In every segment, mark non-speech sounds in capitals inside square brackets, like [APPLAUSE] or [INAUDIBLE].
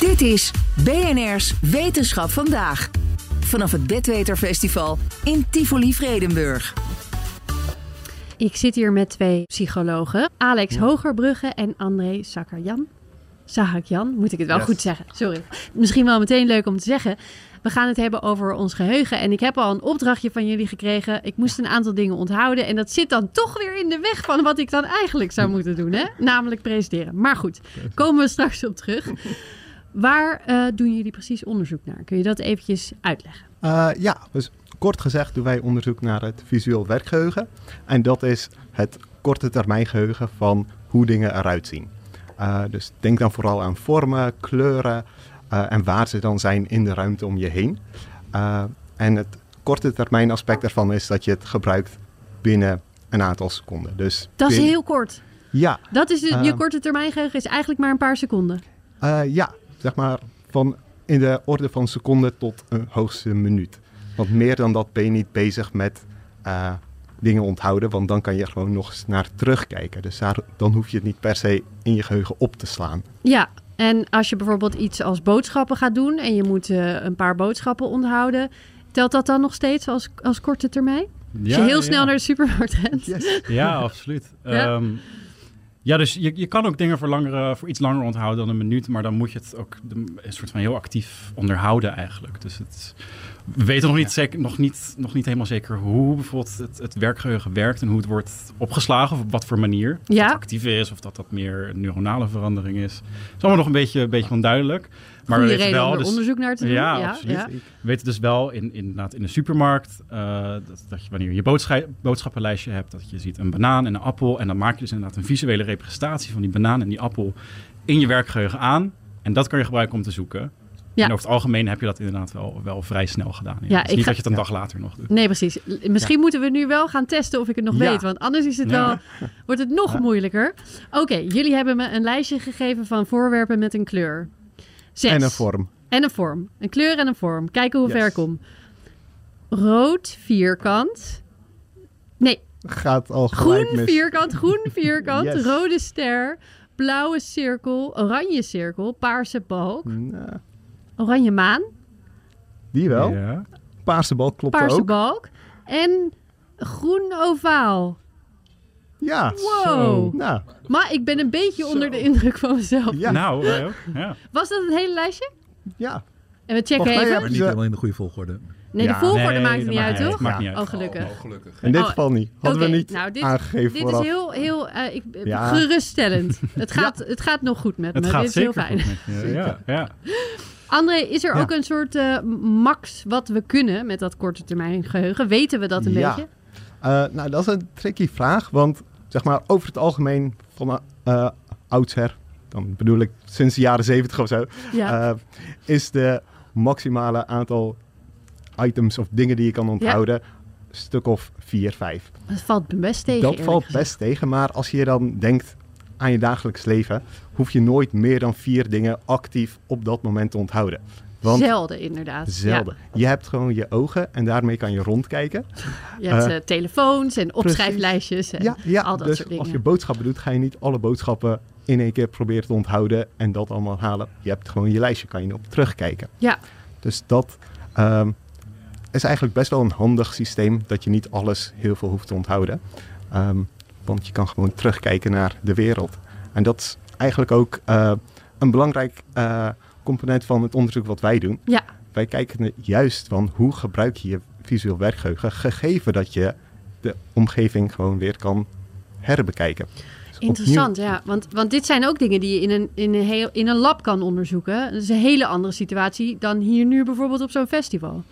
Dit is BNR's Wetenschap vandaag. Vanaf het Bedweterfestival in Tivoli Vredenburg. Ik zit hier met twee psychologen. Alex Hogerbrugge en André Sakarjan. Sahakjan, moet ik het wel Yes. goed zeggen. Sorry. Misschien wel meteen leuk om te zeggen. We gaan het hebben over ons geheugen. En ik heb al een opdrachtje van jullie gekregen. Ik moest een aantal dingen onthouden. En dat zit dan toch weer in de weg van wat ik dan eigenlijk zou moeten doen. Hè? Namelijk presenteren. Maar goed, komen we straks op terug. Waar eh, doen jullie precies onderzoek naar? Kun je dat eventjes uitleggen? Eh, ja, dus kort gezegd doen wij onderzoek naar het visueel werkgeheugen. En dat is het korte termijn geheugen van hoe dingen eruit zien. Eh, dus denk dan vooral aan vormen, kleuren en waar ze dan zijn in de ruimte om je heen. En het korte termijn aspect daarvan is dat je het gebruikt binnen een aantal seconden. Dus Dat is heel kort. Ja, Dat is je korte termijn geheugen is eigenlijk maar een paar seconden. Ja, zeg maar van in de orde van seconden tot een hoogste minuut. Want meer dan dat ben je niet bezig met eh, dingen onthouden, want dan kan je gewoon nog eens naar terugkijken. Dus daar, dan hoef je het niet per se in je geheugen op te slaan. Ja, en als je bijvoorbeeld iets als boodschappen gaat doen en je moet eh, een paar boodschappen onthouden, telt dat dan nog steeds als, als korte termijn? Als je heel snel naar de supermarkt rent. Ja, absoluut. Ja. Ja, ja dus je, je kan ook dingen voor, langere, voor iets langer onthouden dan een minuut, maar dan moet je het ook een soort van heel actief onderhouden eigenlijk. Dus het, we weten nog niet, zeker, nog, niet, nog niet helemaal zeker hoe bijvoorbeeld het, het werkgeheugen werkt en hoe het wordt opgeslagen, of op wat voor manier. Of Ja. dat actief is, of dat dat meer een neuronale verandering is. Het is allemaal nog een beetje, een beetje onduidelijk. Maar Goede we weten wel, dus- onderzoek naar te doen. Ja, ja, absoluut. ja. We weten dus wel in, inderdaad in de supermarkt eh, dat, dat je wanneer je boodscha- boodschappenlijstje hebt, dat je ziet een banaan en een appel. En dan maak je dus inderdaad een visuele representatie van die banaan en die appel in je werkgeheugen aan. En dat kan je gebruiken om te zoeken. Ja. En over het algemeen heb je dat inderdaad wel, wel vrij snel gedaan. Ja. Ik niet ga- dat je het een dag later nog doet. Nee, precies. Misschien moeten we nu wel gaan testen of ik het nog weet. Want anders is het wel, wordt het nog moeilijker. Oké, jullie hebben me een lijstje gegeven van voorwerpen met een kleur. Zes. En een vorm. En een vorm. Een kleur en een vorm. Kijken hoe Yes. ver ik kom. Rood vierkant. Nee, Gaat al gelijk groen mis. vierkant, groen [LAUGHS] vierkant, Yes. rode ster, blauwe cirkel, oranje cirkel, paarse balk, Nou, oranje maan, die wel. Ja. Paarse bal klopt paarse ook. balk en groen ovaal. Ja. Wow. Nou, Maar ik ben een beetje onder de indruk van mezelf. ja. Nou, wij ook. Ja. Was dat het hele lijstje? ja. En we checken even. hebben Maar niet helemaal in de goede volgode. Nee, de volgorde Nee, maakt het niet uit, toch? Maakt niet uit. Oh, gelukkig. Oh, gelukkig. In dit Oh, geval niet. Hadden we niet nou, dit- aangegeven Dit vooraf. is heel, heel eh, ik, Ja. geruststellend. [LAUGHS] Het gaat, het gaat nog goed met Het me. gaat dit is heel zeker fijn. goed met je. Ja, ja. André, is er Ja. ook een soort eh, max wat we kunnen met dat korte termijn geheugen? Weten we dat een Ja. beetje? Eh, nou, dat is een tricky vraag, want zeg maar over het algemeen van eh oudsher, dan bedoel ik sinds de jaren zeventig of zo, Ja. eh, is de maximale aantal items of dingen die je kan onthouden een stuk of vier, vijf. dat valt best tegen. dat valt gezegd. best tegen, maar als je dan denkt aan je dagelijks leven, hoef je nooit meer dan vier dingen actief op dat moment te onthouden. Want Zelden, inderdaad. zelden. Je hebt gewoon je ogen en daarmee kan je rondkijken. Je hebt Eh, eh, telefoons en opschrijflijstjes en Ja, ja al dat dus soort dingen. als je boodschappen doet, ga je niet alle boodschappen in één keer proberen te onthouden en dat allemaal halen. Je hebt gewoon je lijstje, kan je op terugkijken. Ja. Dus dat ehm, is eigenlijk best wel een handig systeem, dat je niet alles heel veel hoeft te onthouden. Ehm, want je kan gewoon terugkijken naar de wereld. En dat is eigenlijk ook eh, een belangrijk component van het onderzoek wat wij doen. Ja. Wij kijken juist van hoe gebruik je je visueel werkgeheugen, gegeven dat je de omgeving gewoon weer kan herbekijken. Dus Interessant, opnieuw- ja. Want, want dit zijn ook dingen die je in een, in, een heel, in een lab kan onderzoeken. Dat is een hele andere situatie dan hier nu bijvoorbeeld op zo'n festival.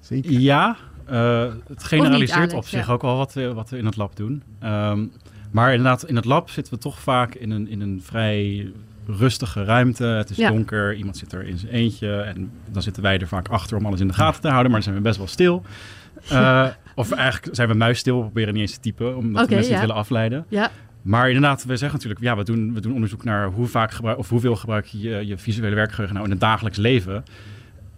Zeker. Ja, eh, het generaliseert Alex, op zich ja. ook wel wat we, wat we in het lab doen. Ehm, maar inderdaad, in het lab zitten we toch vaak in een, in een vrij rustige ruimte. Het is Ja. donker, iemand zit er in zijn eentje. En dan zitten wij er vaak achter om alles in de gaten te houden. Maar dan zijn we best wel stil. [LAUGHS] Eh, of eigenlijk zijn we muisstil, we proberen niet eens te typen. Omdat we mensen ja. niet willen afleiden. Ja, Maar inderdaad, we zeggen natuurlijk, ja, we doen, we doen onderzoek naar hoe vaak gebruik, of hoeveel gebruik je je, je visuele werkgeheugen nou in het dagelijks leven.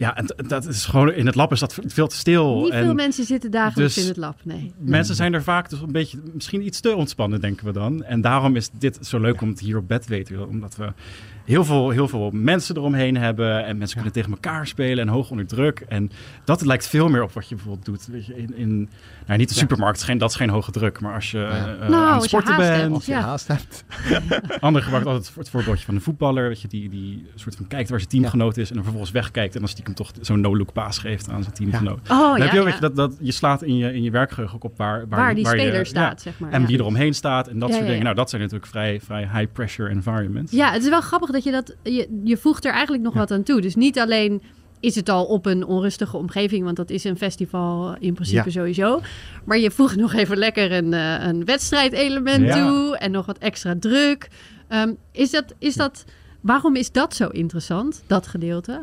Ja, en dat is gewoon in het lab is dat veel te stil. Niet en veel mensen zitten dagelijks dus- in het lab, nee. mensen zijn er vaak dus een beetje, misschien iets te ontspannen, denken we dan. En daarom is dit zo leuk om het hier op bed te weten. Omdat we heel veel, heel veel mensen eromheen hebben. En mensen kunnen tegen elkaar spelen en hoog onder druk. En dat lijkt veel meer op wat je bijvoorbeeld doet. Weet je, in, in, nou, niet de Ja. supermarkt, is geen, dat is geen hoge druk. Maar als je Ja. eh, Nou, aan het sporten bent. je Ja. haast hebt. [LAUGHS] Ander gebruikt altijd het voorbeeldje van een voetballer. Weet je, die, die soort van kijkt waar zijn teamgenoot is. En dan vervolgens wegkijkt. En dan stiekem toch zo'n no-look paas geeft aan zijn teamgenoot. Oh Dan ja, heb je ook, ja. weet je, dat, dat, je slaat in je, in je werkgeheugen ook op waar, waar, waar die je- speler ja, staat, zeg maar. en ja. wie eromheen staat en dat Ja, soort ja, dingen. Nou, dat zijn natuurlijk vrij, vrij high-pressure environments. Ja, het is wel grappig dat je dat... Je, je voegt er eigenlijk nog wat aan toe. Dus niet alleen is het al op een onrustige omgeving... want dat is een festival in principe Ja. sowieso. Maar je voegt nog even lekker een, eh, een wedstrijdelement Ja. toe... en nog wat extra druk. Ehm, is dat, is dat, waarom is dat zo interessant, dat gedeelte?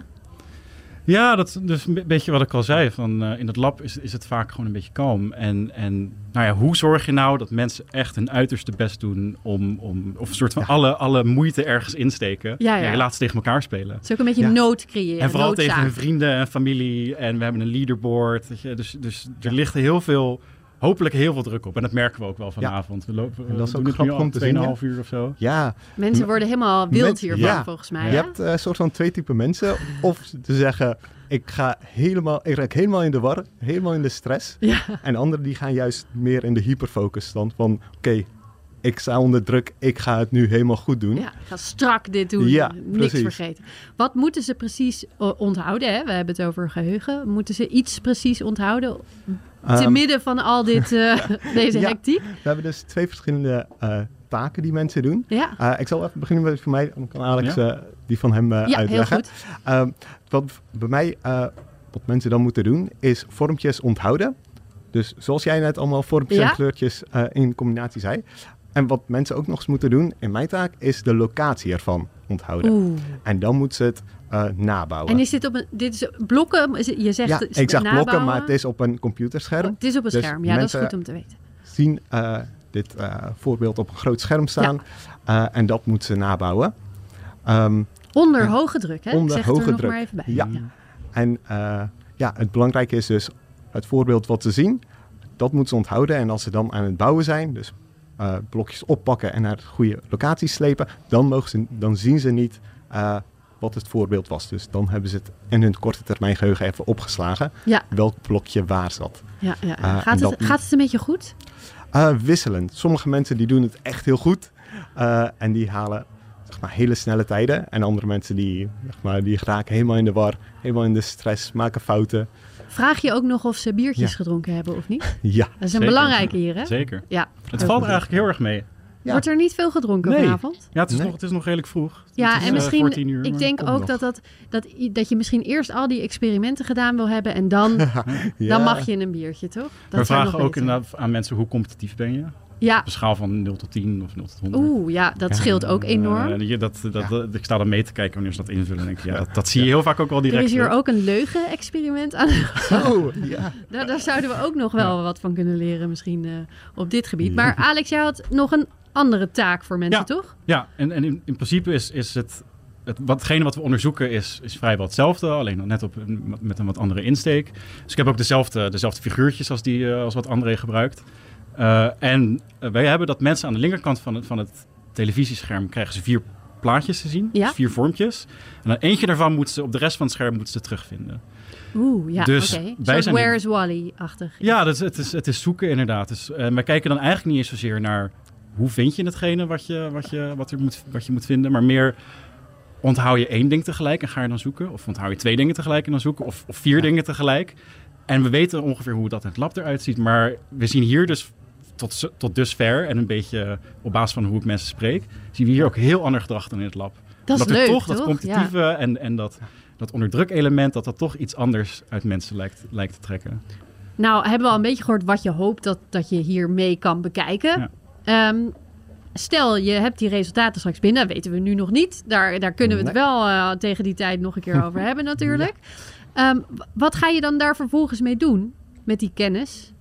Ja, dat is dus een be- beetje wat ik al zei. Van, eh, in het lab is, is het vaak gewoon een beetje kalm. En, en nou ja, hoe zorg je nou dat mensen echt hun uiterste best doen om, om of een soort van Ja. alle, alle moeite ergens insteken. Ja, ja. ze tegen elkaar spelen. Het is ook een beetje nood creëren, En vooral noodzaak. tegen hun vrienden en familie. En we hebben een leaderboard. Weet je. Dus, dus er ligt heel veel, hopelijk heel veel druk op. En dat merken we ook wel vanavond. We lopen, En dat is ook doen het nu grappig al om te zien, 2,5 uur of zo. Ja, Mensen worden helemaal wild hiervan, ja. volgens mij. je hè? hebt eh, een soort van twee typen mensen. Of te zeggen, ik ga helemaal, ik raak helemaal in de war, helemaal in de stress. Ja. En anderen die gaan juist meer in de hyperfocus van, oké, ik sta onder druk, ik ga het nu helemaal goed doen. Ja, ik ga strak dit doen. Ja, Niks precies. vergeten. Wat moeten ze precies onthouden? Hè? We hebben het over geheugen. Moeten ze iets precies onthouden? Te Ehm, midden van al dit, eh, [LAUGHS] deze Ja. hectiek? we hebben dus twee verschillende eh, taken die mensen doen. Ja, Eh, ik zal even beginnen met van mij, dan kan Alex Ja? die van hem eh, ja heel uitleggen. goed. Ehm, wat bij mij, eh, wat mensen dan moeten doen, is vormpjes onthouden. Dus zoals jij net allemaal vormpjes Ja. en kleurtjes eh, in combinatie zei. En wat mensen ook nog eens moeten doen, in mijn taak, is de locatie ervan onthouden. Oeh. En dan moeten ze het eh, nabouwen. En is dit op een... Dit is blokken? Je zegt... ja, ik zeg blokken, maar het is op een computerscherm. Oh, het is op een Dus scherm. Ja, dat is goed om te weten. Zien eh, dit eh, voorbeeld op een groot scherm staan. En dat moeten ze nabouwen. Ehm, Onder Ja. hoge druk, hè? Onder ik zeg het hoge er nog druk. maar even bij. Ja. En eh, ja, het belangrijke is dus het voorbeeld wat ze zien. Dat moeten ze onthouden. En als ze dan aan het bouwen zijn, dus eh, blokjes oppakken en naar de goede locatie slepen, dan, mogen ze, dan zien ze niet eh, wat het voorbeeld was. Dus dan hebben ze het in hun korte termijn geheugen even opgeslagen. Ja. Welk blokje waar zat. Ja, ja. Eh, gaat, het, gaat het een beetje goed? Wisselend. Sommige mensen die doen het echt heel goed. en die halen zeg maar, hele snelle tijden. En andere mensen die, zeg maar, die raken helemaal in de war. Helemaal in de stress, maken fouten. Vraag je ook nog of ze biertjes Ja. gedronken hebben of niet? [LAUGHS] Ja. Dat is een Zeker. belangrijke hier, hè? Zeker. Ja. Het valt eigenlijk heel erg mee. Ja. Wordt er niet veel gedronken Nee. vanavond? Ja, het is, Nee. nog, het is nog redelijk vroeg. Ja, Het is, en eh, misschien, uur, ik denk ook nog. dat, dat, dat, dat je misschien eerst al die experimenten gedaan wil hebben en dan, [LAUGHS] Ja. dan mag je een biertje, toch? Dat we vragen ook inderdaad aan mensen hoe competitief ben je? Ja, Op een schaal van 0 tot 10 of 0 tot 100. oeh, ja, dat scheelt ook enorm. Eh, je- dat, dat, Ja. dat- ik sta dan mee te kijken wanneer ze dat invullen. En denk ik, ja, dat, dat zie je heel vaak ook wel er direct. is hier ook een leugen-experiment aan. Oh, ja. Daar, daar zouden we ook nog wel wat van kunnen leren, misschien eh, op dit gebied. Maar Alex, jij had nog een andere taak voor mensen, Ja. toch? Ja, en, en in, in principe is, is het, het watgene wat we onderzoeken is, is vrijwel hetzelfde, alleen dan net op, met een wat andere insteek. Dus ik heb ook dezelfde, dezelfde figuurtjes als, die, eh, als wat André gebruikt. Eh, en wij hebben dat mensen aan de linkerkant van het, van het televisiescherm krijgen ze vier plaatjes te zien, Ja. dus vier vormpjes. En dan eentje daarvan moeten ze op de rest van het scherm moeten ze terugvinden. Oeh, ja, Dus oké. wij Soort zijn- Where's Wally-achtig. Ja, dat is, het, is, het is zoeken inderdaad. Dus, eh, wij kijken dan eigenlijk niet eens zozeer naar hoe vind je hetgene wat je, wat je, wat er moet, wat je moet vinden, maar meer onthoud je één ding tegelijk en ga je dan zoeken? Of onthoud je twee dingen tegelijk en dan zoeken? Of, of vier dingen tegelijk? En we weten ongeveer hoe dat in het lab eruit ziet, maar we zien hier dus tot, tot dusver en een beetje op basis van hoe ik mensen spreek, zien we hier ook heel ander gedrag dan in het lab. Dat is Omdat leuk, toch dat competitieve en, en dat, dat onderdruk element, dat dat toch iets anders uit mensen lijkt, lijkt te trekken. Nou, hebben we al een beetje gehoord wat je hoopt dat, dat je hier mee kan bekijken. Ehm, stel, je hebt die resultaten straks binnen. Dat weten we nu nog niet. Daar, daar kunnen we het wel eh, tegen die tijd nog een keer over [LAUGHS] hebben natuurlijk. Ehm, wat ga je dan daar vervolgens mee doen met die kennis?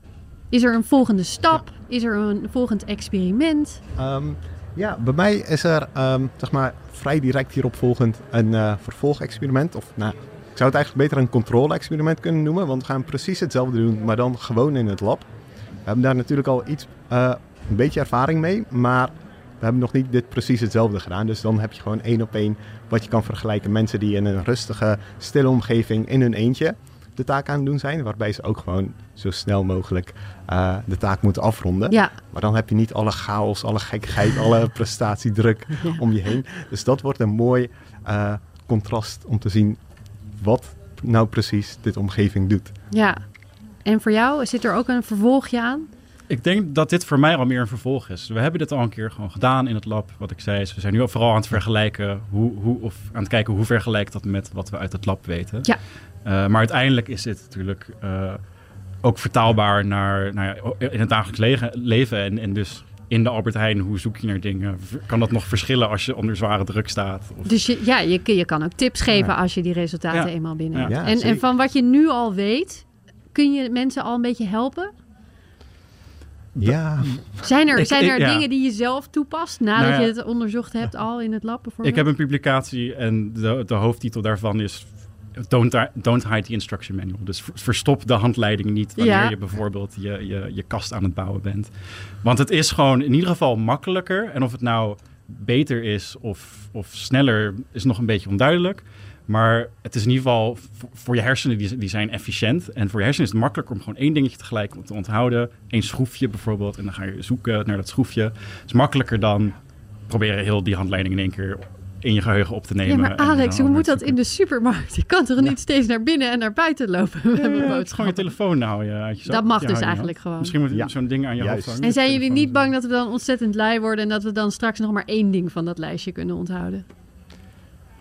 Is er een volgende stap? Is er een volgend experiment? Ehm, ja, bij mij is er ehm, zeg maar, vrij direct hierop volgend een eh, vervolgexperiment. Of nou, ik zou het eigenlijk beter een controle-experiment kunnen noemen, want we gaan precies hetzelfde doen, maar dan gewoon in het lab. We hebben daar natuurlijk al iets, eh, een beetje ervaring mee, maar we hebben nog niet dit precies hetzelfde gedaan. Dus dan heb je gewoon één op één wat je kan vergelijken. Mensen die in een rustige, stille omgeving in hun eentje de taak aan het doen zijn, waarbij ze ook gewoon zo snel mogelijk eh, de taak moeten afronden. Ja, Maar dan heb je niet alle chaos, alle gekkigheid, [LAUGHS] alle prestatiedruk Ja. om je heen. Dus dat wordt een mooi eh, contrast om te zien wat nou precies dit omgeving doet. ja. En voor jou zit er ook een vervolgje aan? Ik denk dat dit voor mij al meer een vervolg is. We hebben dit al een keer gewoon gedaan in het lab. Wat ik zei is, we zijn nu vooral aan het vergelijken hoe, hoe, of aan het kijken hoe vergelijkt dat met wat we uit het lab weten. Ja. Eh, maar uiteindelijk is dit natuurlijk eh, ook vertaalbaar naar, naar in het dagelijks leven. En, en dus in de Albert Heijn, hoe zoek je naar dingen? Kan dat nog verschillen als je onder zware druk staat? Of, Dus je, ja, je, kan ook tips geven Ja. als je die resultaten Ja. eenmaal binnen Ja. hebt. Ja, en, en van wat je nu al weet, kun je mensen al een beetje helpen? Ja, Zijn er, Ik- zijn ik- er ja. dingen die je zelf toepast nadat Nou ja. je het onderzocht hebt al in het lab bijvoorbeeld? Ik heb een publicatie en de, de hoofdtitel daarvan is Don't, don't hide the instruction manual. Dus ver- verstop de handleiding niet wanneer Ja. je bijvoorbeeld je, je, je kast aan het bouwen bent. Want het is gewoon in ieder geval makkelijker. En of het nou beter is of, of sneller is nog een beetje onduidelijk. Maar het is in ieder geval voor, voor je hersenen, die, die zijn efficiënt. En voor je hersenen is het makkelijker om gewoon één dingetje tegelijk te onthouden. Eén schroefje bijvoorbeeld. En dan ga je zoeken naar dat schroefje. Het is makkelijker dan proberen heel die handleiding in één keer in je geheugen op te nemen. ja, maar Alex, hoe moet dat in de supermarkt? Je kan toch niet steeds naar binnen en naar buiten lopen met een Ja, het is gewoon je telefoon nou je uit je Dat mag dus eigenlijk gewoon. Misschien moet je Ja. zo'n ding aan je Juist. hoofd hangen. En zijn jullie niet bang dat we dan ontzettend lui worden en dat we dan straks nog maar één ding van dat lijstje kunnen onthouden?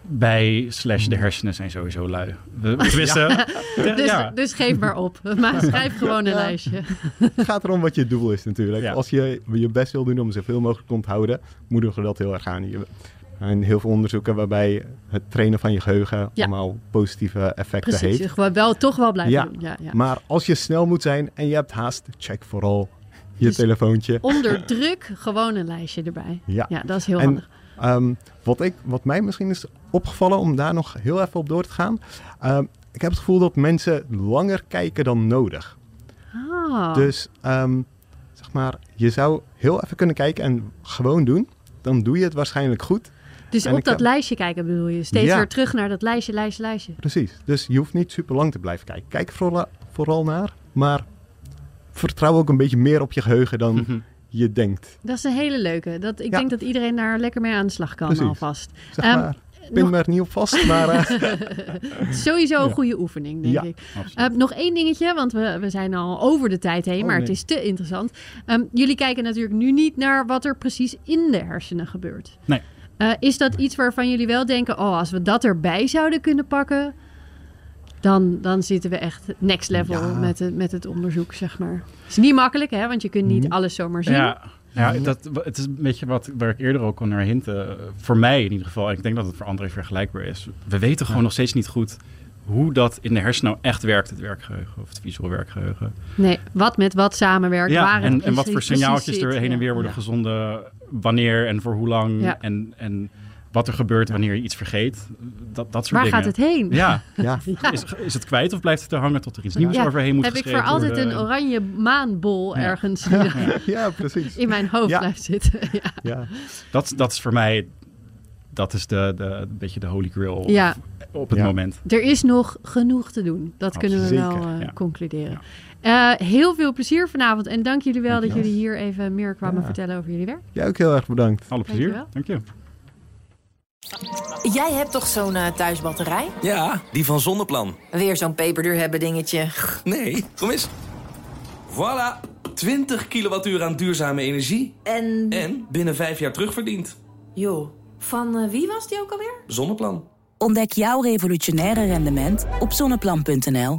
Bij slash de hersenen zijn sowieso lui. We we [LAUGHS] twisten. [LAUGHS] Ja. Dus, ja. dus geef maar op. [LAUGHS] Maar schrijf gewoon een Ja. lijstje. het gaat erom wat je doel is natuurlijk. Ja. Als je je best wil doen om zoveel mogelijk te onthouden, moedigen we dat heel erg aan. Je- Er zijn heel veel onderzoeken waarbij het trainen van je geheugen Ja. allemaal positieve effecten Precies, heeft. gewoon wel toch wel blijven Ja. doen. Ja, ja. Maar als je snel moet zijn en je hebt haast, check vooral je Dus- telefoontje. Onder druk gewoon een lijstje erbij. Ja. Ja, dat is heel En- handig. Ehm, wat, ik, wat mij misschien is opgevallen, om daar nog heel even op door te gaan. ehm, ik heb het gevoel dat mensen langer kijken dan nodig. Ah. Dus ehm, zeg maar, je zou heel even kunnen kijken en gewoon doen. Dan doe je het waarschijnlijk goed. Dus En op dat heb- lijstje kijken bedoel je? Steeds Ja. weer terug naar dat lijstje, lijstje, lijstje. Precies. Dus je hoeft niet super lang te blijven kijken. Kijk vooral, vooral naar, maar vertrouw ook een beetje meer op je geheugen dan Mhm. Je denkt. Dat is een hele leuke. Dat, ik Ja. denk dat iedereen daar lekker mee aan de slag kan Precies. alvast. Zeg Ehm, maar, pin nog- me er niet op vast, maar eh, [LAUGHS] Sowieso een Ja. goede oefening, denk Ja. ik. Uh, nog één dingetje, want we, we zijn al over de tijd heen, Oh, maar het is te interessant. Um, jullie kijken natuurlijk nu niet naar wat er precies in de hersenen gebeurt. Nee. Uh, is dat iets waarvan jullie wel denken, oh, als we dat erbij zouden kunnen pakken, dan, dan zitten we echt next level Ja. met, het, met het onderzoek, zeg maar. Het is niet makkelijk, hè, want je kunt niet Nee. alles zomaar zien. Ja, ja dat, het is een beetje wat waar ik eerder ook al naar hintte. Voor mij in ieder geval, en ik denk dat het voor André vergelijkbaar is. We weten gewoon nog steeds niet goed hoe dat in de hersenen nou echt werkt, het werkgeheugen of het visueel werkgeheugen. Nee, wat met wat samenwerkt, waar Ja, het en, en precies- wat voor signaaltjes er heen en weer worden Ja. gezonden, wanneer en voor hoe lang. Ja. En, en wat er gebeurt wanneer je iets vergeet. Dat, dat soort Waar dingen. gaat het heen? Ja, [LAUGHS] ja. Ja. is, is het kwijt of blijft het er hangen tot er iets nieuws Ja, overheen moet Heb ik voor altijd worden? een oranje maanbol Ja. ergens [LAUGHS] [LAUGHS] ja, precies. in mijn hoofd Ja. blijft zitten. ja. Ja. Dat, dat is voor mij, dat is de, de, een beetje de holy grail Ja. op het Ja. moment. Er is nog genoeg te doen. Dat kunnen we wel eh, ja. concluderen. Eh, heel veel plezier vanavond. En dank jullie wel dat jullie hier even meer kwamen Ja. vertellen over jullie werk. Jij ook heel erg bedankt. Alle plezier. Dankjewel. Dank je. Jij hebt toch zo'n eh, thuisbatterij? Ja, die van Zonneplan. Weer zo'n peperduur hebben dingetje. Nee, kom eens. Voilà, 20 kilowattuur aan duurzame energie. En, En binnen vijf jaar terugverdiend. joh, van eh, wie was die ook alweer? Zonneplan. Ontdek jouw revolutionaire rendement op zonneplan.nl.